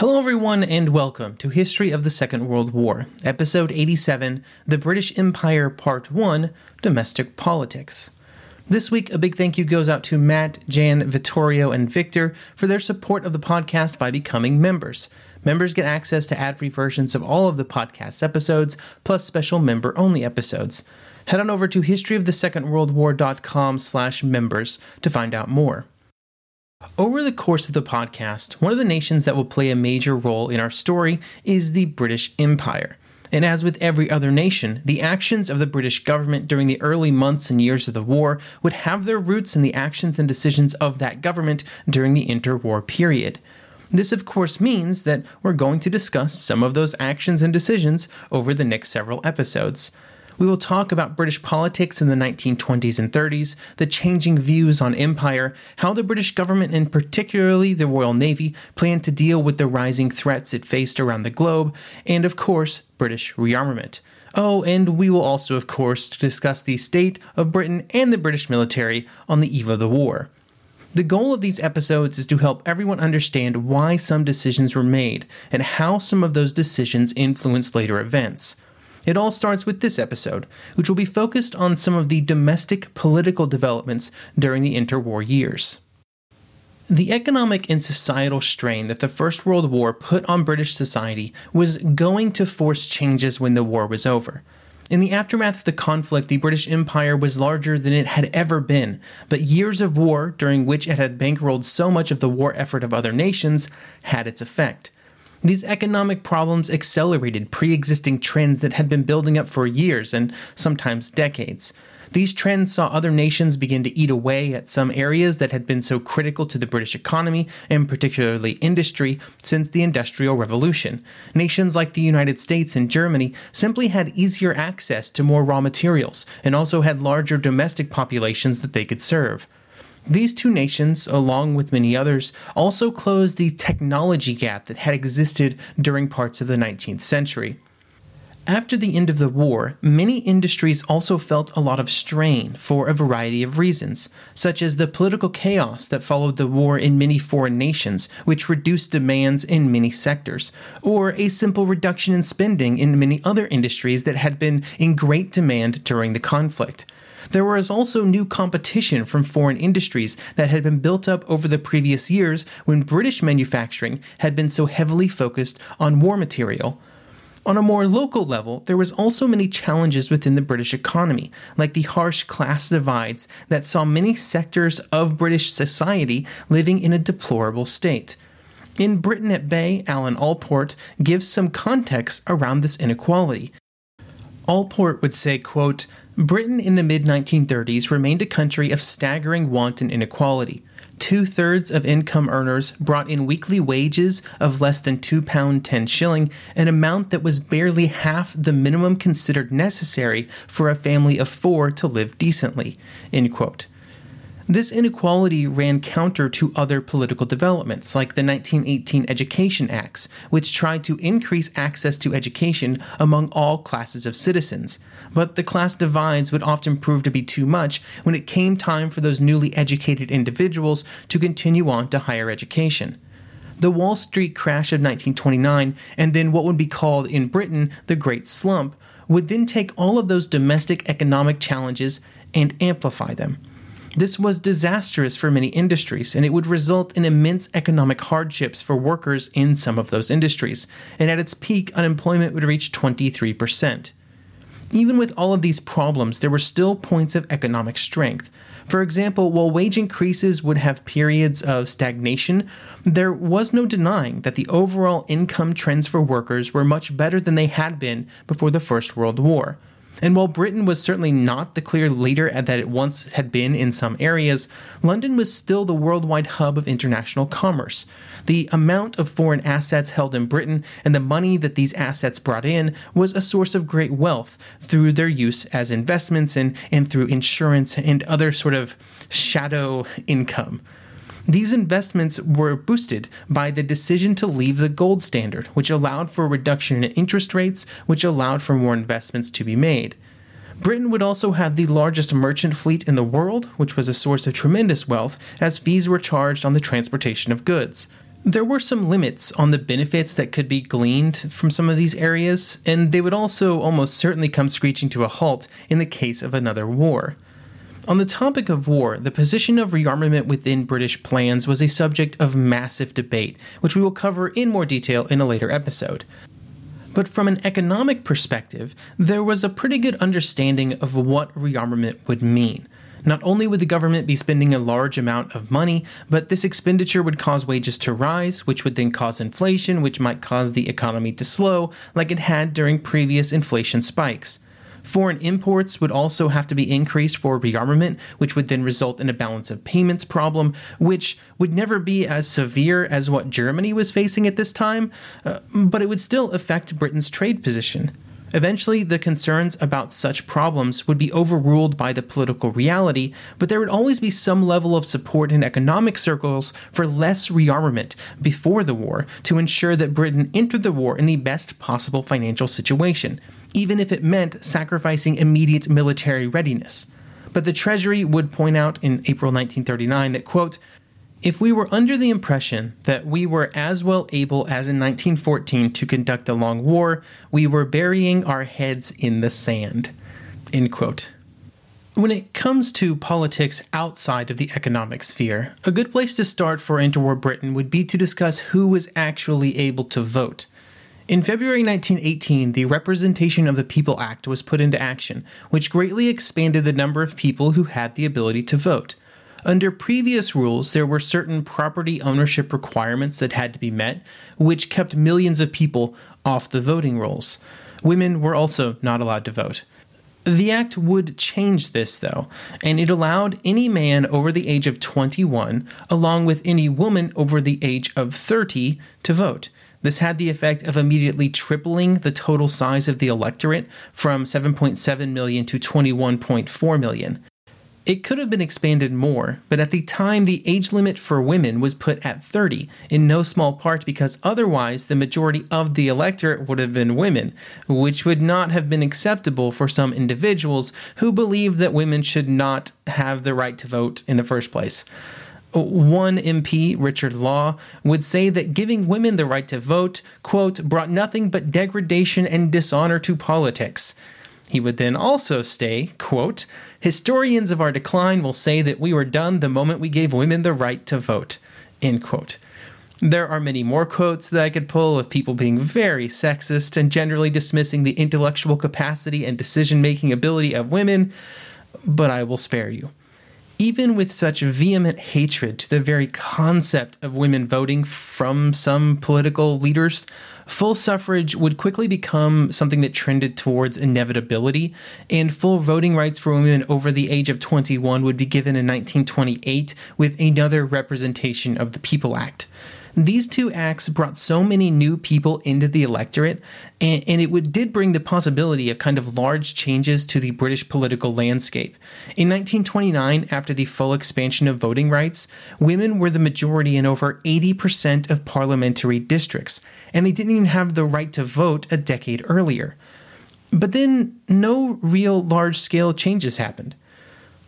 Hello, everyone, and welcome to History of the Second World War, Episode 87 The British Empire, Part 1 Domestic Politics. This week, a big thank you goes out to Matt, Jan, Vittorio, and Victor for their support of the podcast by becoming members. Members get access to ad free versions of all of the podcast episodes, plus special member only episodes. Head on over to historyofthesecondworldwar.com slash members to find out more. Over the course of the podcast, one of the nations that will play a major role in our story is the British Empire. And as with every other nation, the actions of the British government during the early months and years of the war would have their roots in the actions and decisions of that government during the interwar period. This, of course, means that we're going to discuss some of those actions and decisions over the next several episodes. We will talk about British politics in the 1920s and 30s, the changing views on empire, how the British government and particularly the Royal Navy planned to deal with the rising threats it faced around the globe, and of course, British rearmament. Oh, and we will also, of course, discuss the state of Britain and the British military on the eve of the war. The goal of these episodes is to help everyone understand why some decisions were made and how some of those decisions influenced later events. It all starts with this episode, which will be focused on some of the domestic political developments during the interwar years. The economic and societal strain that the First World War put on British society was going to force changes when the war was over. In the aftermath of the conflict, the British Empire was larger than it had ever been, but years of war, during which it had bankrolled so much of the war effort of other nations, had its effect. These economic problems accelerated pre existing trends that had been building up for years and sometimes decades. These trends saw other nations begin to eat away at some areas that had been so critical to the British economy, and particularly industry, since the Industrial Revolution. Nations like the United States and Germany simply had easier access to more raw materials, and also had larger domestic populations that they could serve. These two nations, along with many others, also closed the technology gap that had existed during parts of the 19th century. After the end of the war, many industries also felt a lot of strain for a variety of reasons, such as the political chaos that followed the war in many foreign nations, which reduced demands in many sectors, or a simple reduction in spending in many other industries that had been in great demand during the conflict. There was also new competition from foreign industries that had been built up over the previous years when British manufacturing had been so heavily focused on war material. On a more local level, there was also many challenges within the British economy, like the harsh class divides that saw many sectors of British society living in a deplorable state. In Britain at Bay, Alan Allport gives some context around this inequality. Allport would say, quote, Britain in the mid 1930s remained a country of staggering want and inequality. Two thirds of income earners brought in weekly wages of less than £2 10 shilling, an amount that was barely half the minimum considered necessary for a family of four to live decently. End quote. This inequality ran counter to other political developments, like the 1918 Education Acts, which tried to increase access to education among all classes of citizens. But the class divides would often prove to be too much when it came time for those newly educated individuals to continue on to higher education. the Wall Street crash of 1929, and then what would be called in Britain the Great Slump, would then take all of those domestic economic challenges and amplify them. This was disastrous for many industries, and it would result in immense economic hardships for workers in some of those industries. And at its peak, unemployment would reach 23%. Even with all of these problems, there were still points of economic strength. For example, while wage increases would have periods of stagnation, there was no denying that the overall income trends for workers were much better than they had been before the First World War. And while Britain was certainly not the clear leader that it once had been in some areas, London was still the worldwide hub of international commerce. The amount of foreign assets held in Britain and the money that these assets brought in was a source of great wealth through their use as investments and, and through insurance and other sort of shadow income. These investments were boosted by the decision to leave the gold standard, which allowed for a reduction in interest rates, which allowed for more investments to be made. Britain would also have the largest merchant fleet in the world, which was a source of tremendous wealth, as fees were charged on the transportation of goods. There were some limits on the benefits that could be gleaned from some of these areas, and they would also almost certainly come screeching to a halt in the case of another war. On the topic of war, the position of rearmament within British plans was a subject of massive debate, which we will cover in more detail in a later episode. But from an economic perspective, there was a pretty good understanding of what rearmament would mean. Not only would the government be spending a large amount of money, but this expenditure would cause wages to rise, which would then cause inflation, which might cause the economy to slow, like it had during previous inflation spikes. Foreign imports would also have to be increased for rearmament, which would then result in a balance of payments problem, which would never be as severe as what Germany was facing at this time, uh, but it would still affect Britain's trade position. Eventually, the concerns about such problems would be overruled by the political reality, but there would always be some level of support in economic circles for less rearmament before the war to ensure that Britain entered the war in the best possible financial situation even if it meant sacrificing immediate military readiness. But the Treasury would point out in April 1939 that, quote, if we were under the impression that we were as well able as in 1914 to conduct a long war, we were burying our heads in the sand. End quote. When it comes to politics outside of the economic sphere, a good place to start for interwar Britain would be to discuss who was actually able to vote. In February 1918, the Representation of the People Act was put into action, which greatly expanded the number of people who had the ability to vote. Under previous rules, there were certain property ownership requirements that had to be met, which kept millions of people off the voting rolls. Women were also not allowed to vote. The act would change this, though, and it allowed any man over the age of 21, along with any woman over the age of 30, to vote. This had the effect of immediately tripling the total size of the electorate from 7.7 million to 21.4 million. It could have been expanded more, but at the time the age limit for women was put at 30, in no small part because otherwise the majority of the electorate would have been women, which would not have been acceptable for some individuals who believed that women should not have the right to vote in the first place. One MP, Richard Law, would say that giving women the right to vote, quote, brought nothing but degradation and dishonor to politics. He would then also say, quote, historians of our decline will say that we were done the moment we gave women the right to vote, end quote. There are many more quotes that I could pull of people being very sexist and generally dismissing the intellectual capacity and decision making ability of women, but I will spare you even with such vehement hatred to the very concept of women voting from some political leaders, full suffrage would quickly become something that trended towards inevitability, and full voting rights for women over the age of 21 would be given in 1928 with another representation of the People Act. These two acts brought so many new people into the electorate, and, and it would, did bring the possibility of kind of large changes to the British political landscape. In 1929, after the full expansion of voting rights, women were the majority in over 80% of parliamentary districts, and they didn't even have the right to vote a decade earlier. But then, no real large scale changes happened.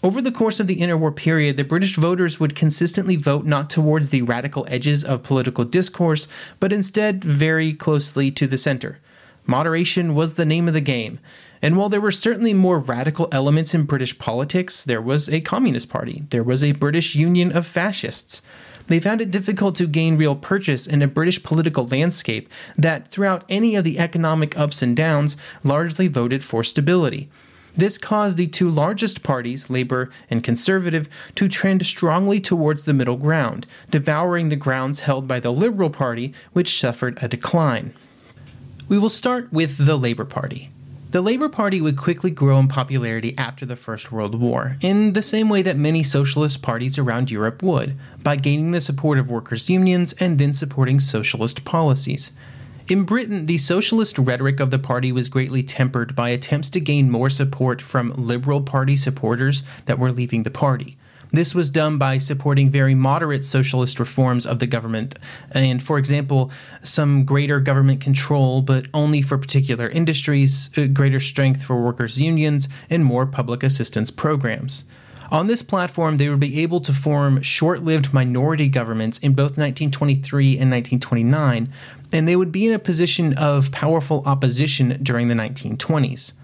Over the course of the interwar period, the British voters would consistently vote not towards the radical edges of political discourse, but instead very closely to the center. Moderation was the name of the game. And while there were certainly more radical elements in British politics, there was a Communist Party, there was a British Union of Fascists. They found it difficult to gain real purchase in a British political landscape that, throughout any of the economic ups and downs, largely voted for stability. This caused the two largest parties, Labour and Conservative, to trend strongly towards the middle ground, devouring the grounds held by the Liberal Party, which suffered a decline. We will start with the Labour Party. The Labour Party would quickly grow in popularity after the First World War, in the same way that many socialist parties around Europe would, by gaining the support of workers' unions and then supporting socialist policies. In Britain, the socialist rhetoric of the party was greatly tempered by attempts to gain more support from Liberal Party supporters that were leaving the party. This was done by supporting very moderate socialist reforms of the government, and, for example, some greater government control, but only for particular industries, uh, greater strength for workers' unions, and more public assistance programs. On this platform, they would be able to form short lived minority governments in both 1923 and 1929, and they would be in a position of powerful opposition during the 1920s.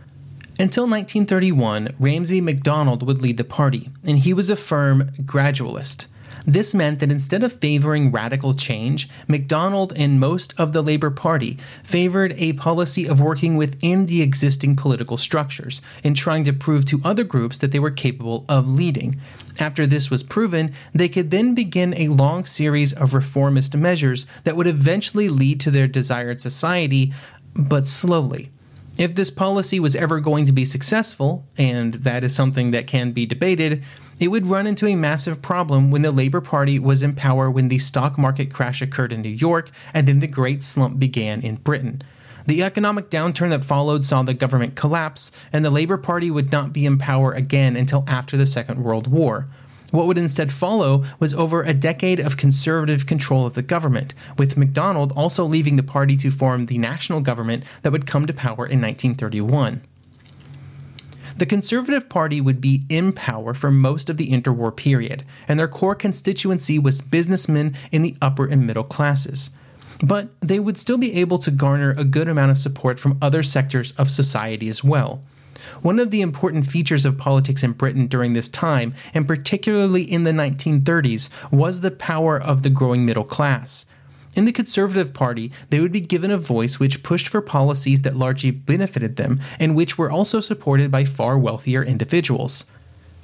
Until 1931, Ramsay MacDonald would lead the party, and he was a firm gradualist. This meant that instead of favoring radical change, MacDonald and most of the Labour Party favored a policy of working within the existing political structures and trying to prove to other groups that they were capable of leading. After this was proven, they could then begin a long series of reformist measures that would eventually lead to their desired society, but slowly. If this policy was ever going to be successful, and that is something that can be debated, it would run into a massive problem when the Labour Party was in power when the stock market crash occurred in New York and then the Great Slump began in Britain. The economic downturn that followed saw the government collapse, and the Labour Party would not be in power again until after the Second World War. What would instead follow was over a decade of conservative control of the government, with MacDonald also leaving the party to form the national government that would come to power in 1931. The Conservative Party would be in power for most of the interwar period, and their core constituency was businessmen in the upper and middle classes. But they would still be able to garner a good amount of support from other sectors of society as well. One of the important features of politics in Britain during this time, and particularly in the 1930s, was the power of the growing middle class. In the Conservative Party, they would be given a voice which pushed for policies that largely benefited them and which were also supported by far wealthier individuals.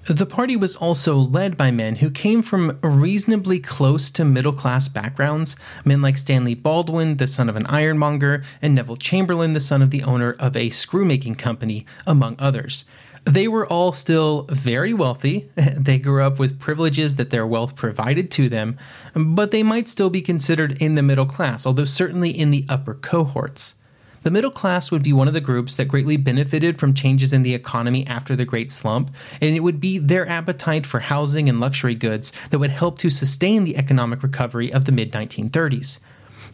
The party was also led by men who came from reasonably close to middle class backgrounds, men like Stanley Baldwin, the son of an ironmonger, and Neville Chamberlain, the son of the owner of a screw making company, among others. They were all still very wealthy. They grew up with privileges that their wealth provided to them, but they might still be considered in the middle class, although certainly in the upper cohorts. The middle class would be one of the groups that greatly benefited from changes in the economy after the Great Slump, and it would be their appetite for housing and luxury goods that would help to sustain the economic recovery of the mid 1930s.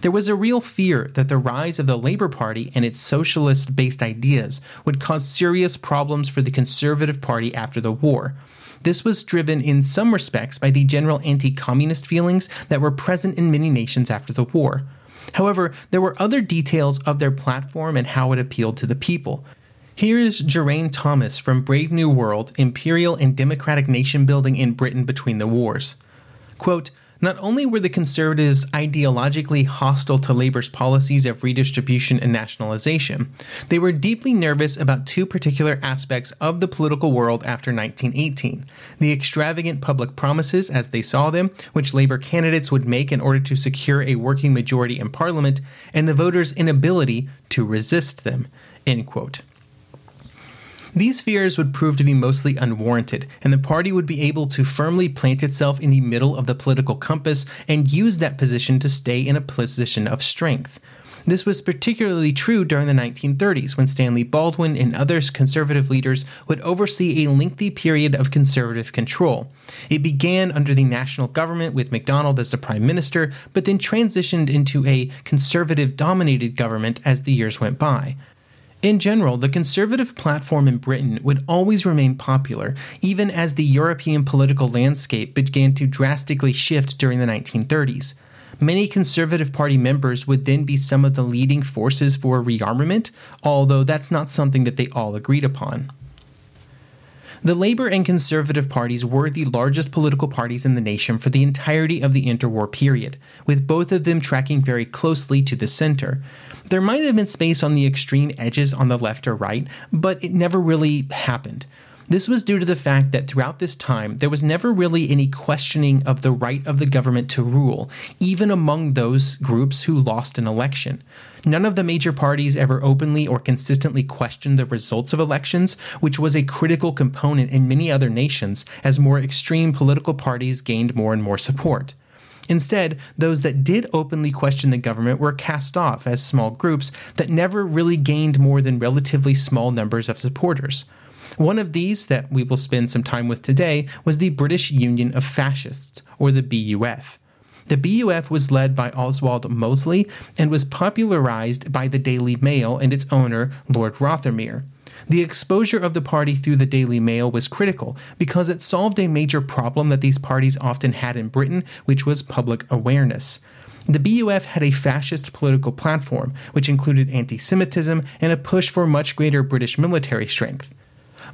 There was a real fear that the rise of the Labour Party and its socialist based ideas would cause serious problems for the Conservative Party after the war. This was driven in some respects by the general anti communist feelings that were present in many nations after the war. However, there were other details of their platform and how it appealed to the people. Here is Geraint Thomas from Brave New World Imperial and Democratic Nation Building in Britain Between the Wars. Quote, not only were the Conservatives ideologically hostile to Labour's policies of redistribution and nationalisation, they were deeply nervous about two particular aspects of the political world after 1918 the extravagant public promises, as they saw them, which Labour candidates would make in order to secure a working majority in Parliament, and the voters' inability to resist them. End quote. These fears would prove to be mostly unwarranted, and the party would be able to firmly plant itself in the middle of the political compass and use that position to stay in a position of strength. This was particularly true during the 1930s when Stanley Baldwin and other conservative leaders would oversee a lengthy period of conservative control. It began under the national government with MacDonald as the prime minister, but then transitioned into a conservative dominated government as the years went by. In general, the conservative platform in Britain would always remain popular, even as the European political landscape began to drastically shift during the 1930s. Many Conservative Party members would then be some of the leading forces for rearmament, although that's not something that they all agreed upon. The Labour and Conservative parties were the largest political parties in the nation for the entirety of the interwar period, with both of them tracking very closely to the center. There might have been space on the extreme edges on the left or right, but it never really happened. This was due to the fact that throughout this time, there was never really any questioning of the right of the government to rule, even among those groups who lost an election. None of the major parties ever openly or consistently questioned the results of elections, which was a critical component in many other nations as more extreme political parties gained more and more support. Instead, those that did openly question the government were cast off as small groups that never really gained more than relatively small numbers of supporters. One of these that we will spend some time with today was the British Union of Fascists, or the BUF. The BUF was led by Oswald Mosley and was popularized by the Daily Mail and its owner, Lord Rothermere. The exposure of the party through the Daily Mail was critical because it solved a major problem that these parties often had in Britain, which was public awareness. The BUF had a fascist political platform, which included anti Semitism and a push for much greater British military strength.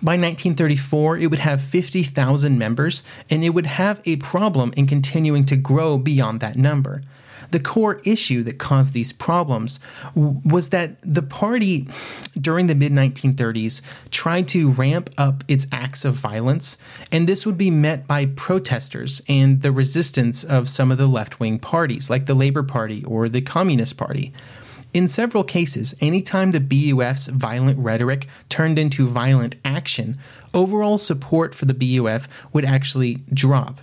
By 1934, it would have 50,000 members, and it would have a problem in continuing to grow beyond that number. The core issue that caused these problems was that the party during the mid 1930s tried to ramp up its acts of violence, and this would be met by protesters and the resistance of some of the left wing parties, like the Labour Party or the Communist Party. In several cases, anytime the BUF's violent rhetoric turned into violent action, overall support for the BUF would actually drop.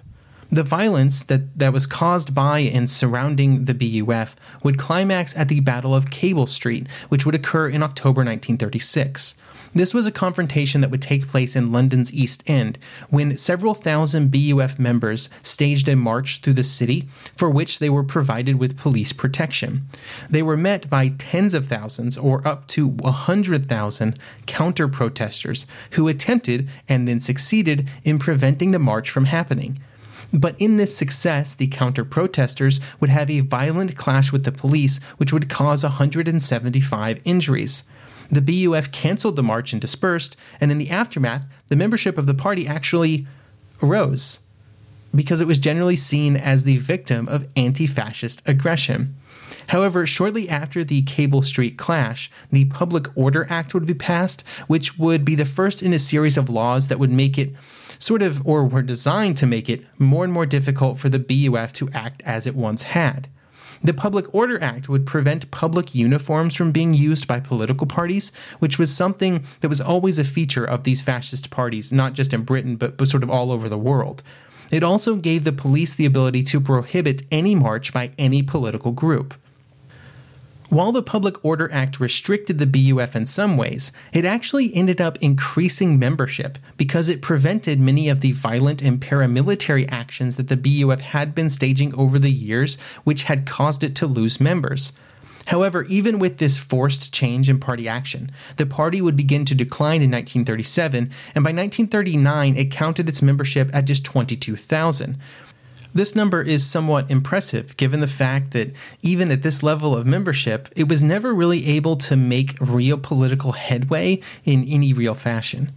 The violence that, that was caused by and surrounding the BUF would climax at the Battle of Cable Street, which would occur in October 1936. This was a confrontation that would take place in London's East End when several thousand BUF members staged a march through the city for which they were provided with police protection. They were met by tens of thousands or up to 100,000 counter protesters who attempted and then succeeded in preventing the march from happening. But in this success, the counter protesters would have a violent clash with the police, which would cause 175 injuries. The BUF canceled the march and dispersed, and in the aftermath, the membership of the party actually rose because it was generally seen as the victim of anti fascist aggression. However, shortly after the Cable Street clash, the Public Order Act would be passed, which would be the first in a series of laws that would make it sort of, or were designed to make it, more and more difficult for the BUF to act as it once had. The Public Order Act would prevent public uniforms from being used by political parties, which was something that was always a feature of these fascist parties, not just in Britain, but, but sort of all over the world. It also gave the police the ability to prohibit any march by any political group. While the Public Order Act restricted the BUF in some ways, it actually ended up increasing membership because it prevented many of the violent and paramilitary actions that the BUF had been staging over the years, which had caused it to lose members. However, even with this forced change in party action, the party would begin to decline in 1937, and by 1939 it counted its membership at just 22,000, this number is somewhat impressive given the fact that even at this level of membership, it was never really able to make real political headway in any real fashion.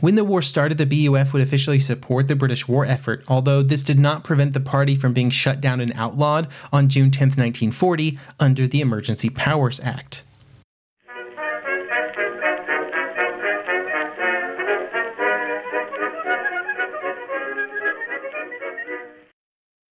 When the war started, the BUF would officially support the British war effort, although this did not prevent the party from being shut down and outlawed on June 10, 1940, under the Emergency Powers Act.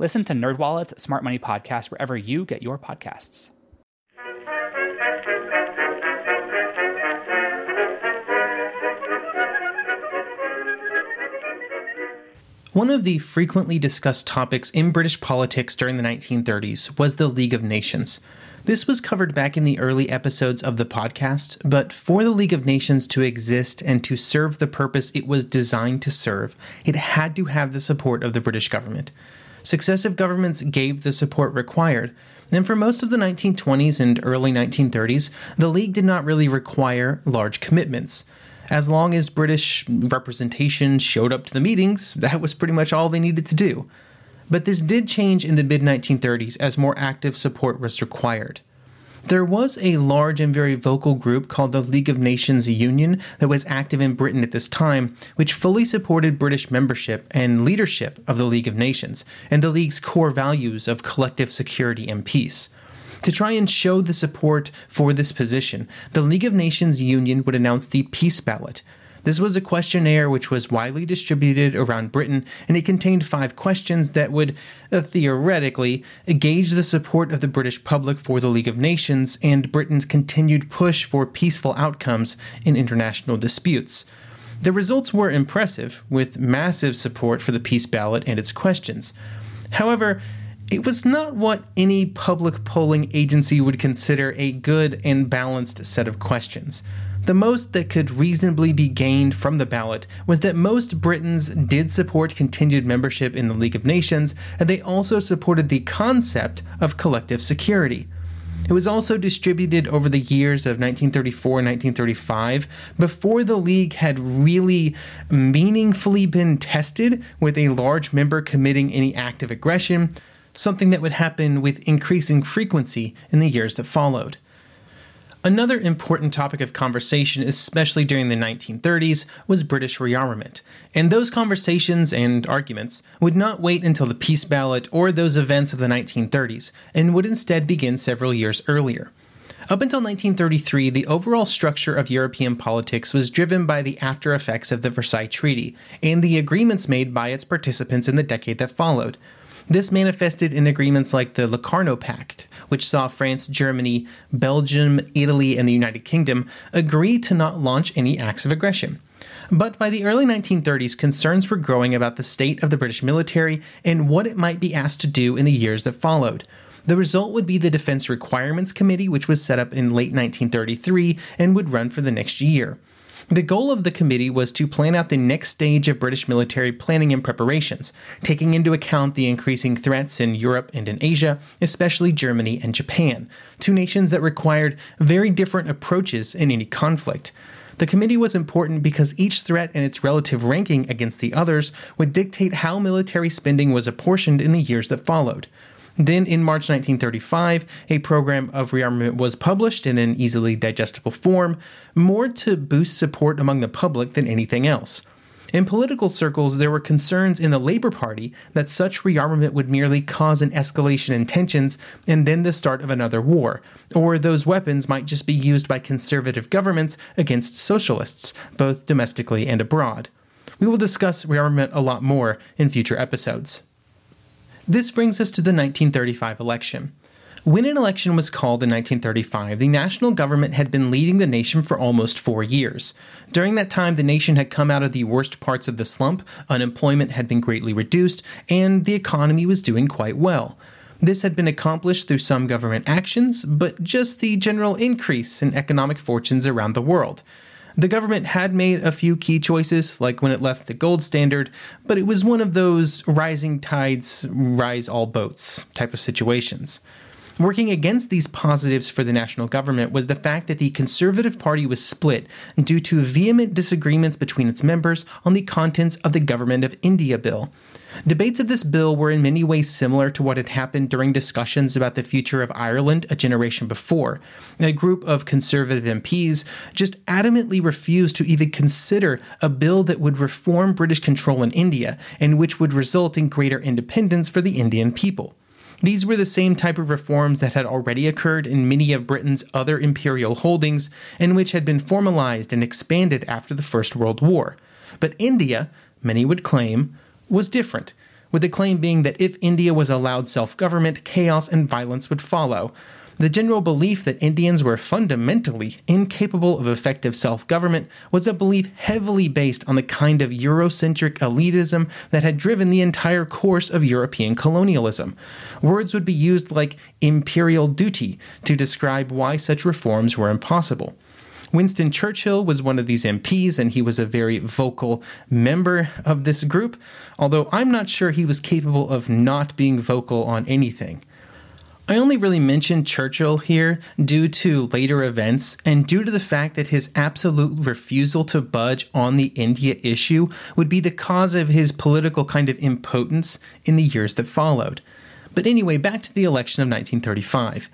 Listen to NerdWallet's Smart Money Podcast wherever you get your podcasts. One of the frequently discussed topics in British politics during the 1930s was the League of Nations. This was covered back in the early episodes of the podcast, but for the League of Nations to exist and to serve the purpose it was designed to serve, it had to have the support of the British government. Successive governments gave the support required, and for most of the 1920s and early 1930s, the League did not really require large commitments. As long as British representation showed up to the meetings, that was pretty much all they needed to do. But this did change in the mid 1930s as more active support was required. There was a large and very vocal group called the League of Nations Union that was active in Britain at this time, which fully supported British membership and leadership of the League of Nations and the League's core values of collective security and peace. To try and show the support for this position, the League of Nations Union would announce the Peace Ballot. This was a questionnaire which was widely distributed around Britain, and it contained five questions that would, uh, theoretically, gauge the support of the British public for the League of Nations and Britain's continued push for peaceful outcomes in international disputes. The results were impressive, with massive support for the peace ballot and its questions. However, it was not what any public polling agency would consider a good and balanced set of questions. The most that could reasonably be gained from the ballot was that most Britons did support continued membership in the League of Nations, and they also supported the concept of collective security. It was also distributed over the years of 1934 and 1935 before the League had really meaningfully been tested with a large member committing any act of aggression, something that would happen with increasing frequency in the years that followed. Another important topic of conversation, especially during the 1930s, was British rearmament. And those conversations and arguments would not wait until the peace ballot or those events of the 1930s, and would instead begin several years earlier. Up until 1933, the overall structure of European politics was driven by the after effects of the Versailles Treaty and the agreements made by its participants in the decade that followed. This manifested in agreements like the Locarno Pact, which saw France, Germany, Belgium, Italy, and the United Kingdom agree to not launch any acts of aggression. But by the early 1930s, concerns were growing about the state of the British military and what it might be asked to do in the years that followed. The result would be the Defense Requirements Committee, which was set up in late 1933 and would run for the next year. The goal of the committee was to plan out the next stage of British military planning and preparations, taking into account the increasing threats in Europe and in Asia, especially Germany and Japan, two nations that required very different approaches in any conflict. The committee was important because each threat and its relative ranking against the others would dictate how military spending was apportioned in the years that followed. Then, in March 1935, a program of rearmament was published in an easily digestible form, more to boost support among the public than anything else. In political circles, there were concerns in the Labour Party that such rearmament would merely cause an escalation in tensions and then the start of another war, or those weapons might just be used by conservative governments against socialists, both domestically and abroad. We will discuss rearmament a lot more in future episodes. This brings us to the 1935 election. When an election was called in 1935, the national government had been leading the nation for almost four years. During that time, the nation had come out of the worst parts of the slump, unemployment had been greatly reduced, and the economy was doing quite well. This had been accomplished through some government actions, but just the general increase in economic fortunes around the world. The government had made a few key choices, like when it left the gold standard, but it was one of those rising tides rise all boats type of situations. Working against these positives for the national government was the fact that the Conservative Party was split due to vehement disagreements between its members on the contents of the Government of India bill. Debates of this bill were in many ways similar to what had happened during discussions about the future of Ireland a generation before. A group of conservative MPs just adamantly refused to even consider a bill that would reform British control in India and which would result in greater independence for the Indian people. These were the same type of reforms that had already occurred in many of Britain's other imperial holdings and which had been formalized and expanded after the First World War. But India, many would claim, was different, with the claim being that if India was allowed self government, chaos and violence would follow, the general belief that Indians were fundamentally incapable of effective self government was a belief heavily based on the kind of Eurocentric elitism that had driven the entire course of European colonialism. Words would be used like imperial duty to describe why such reforms were impossible. Winston Churchill was one of these MPs, and he was a very vocal member of this group, although I'm not sure he was capable of not being vocal on anything. I only really mention Churchill here due to later events and due to the fact that his absolute refusal to budge on the India issue would be the cause of his political kind of impotence in the years that followed. But anyway, back to the election of 1935.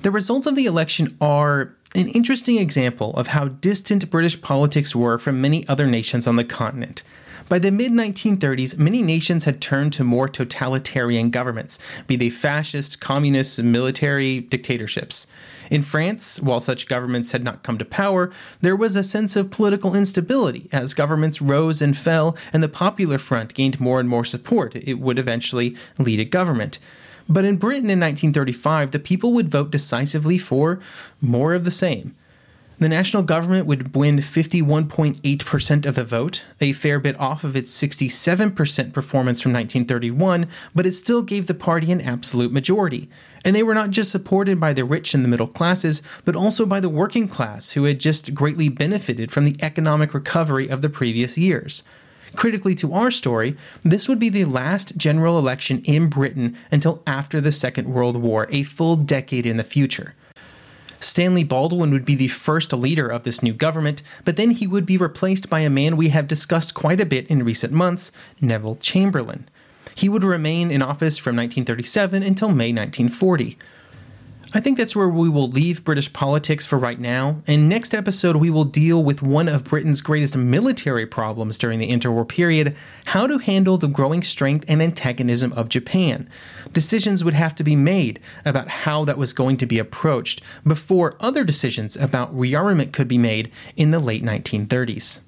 The results of the election are an interesting example of how distant British politics were from many other nations on the continent. By the mid 1930s, many nations had turned to more totalitarian governments, be they fascist, communist, military dictatorships. In France, while such governments had not come to power, there was a sense of political instability as governments rose and fell and the Popular Front gained more and more support. It would eventually lead a government. But in Britain in 1935, the people would vote decisively for more of the same. The national government would win 51.8% of the vote, a fair bit off of its 67% performance from 1931, but it still gave the party an absolute majority. And they were not just supported by the rich and the middle classes, but also by the working class, who had just greatly benefited from the economic recovery of the previous years. Critically to our story, this would be the last general election in Britain until after the Second World War, a full decade in the future. Stanley Baldwin would be the first leader of this new government, but then he would be replaced by a man we have discussed quite a bit in recent months, Neville Chamberlain. He would remain in office from 1937 until May 1940. I think that's where we will leave British politics for right now, and next episode we will deal with one of Britain's greatest military problems during the interwar period how to handle the growing strength and antagonism of Japan. Decisions would have to be made about how that was going to be approached before other decisions about rearmament could be made in the late 1930s.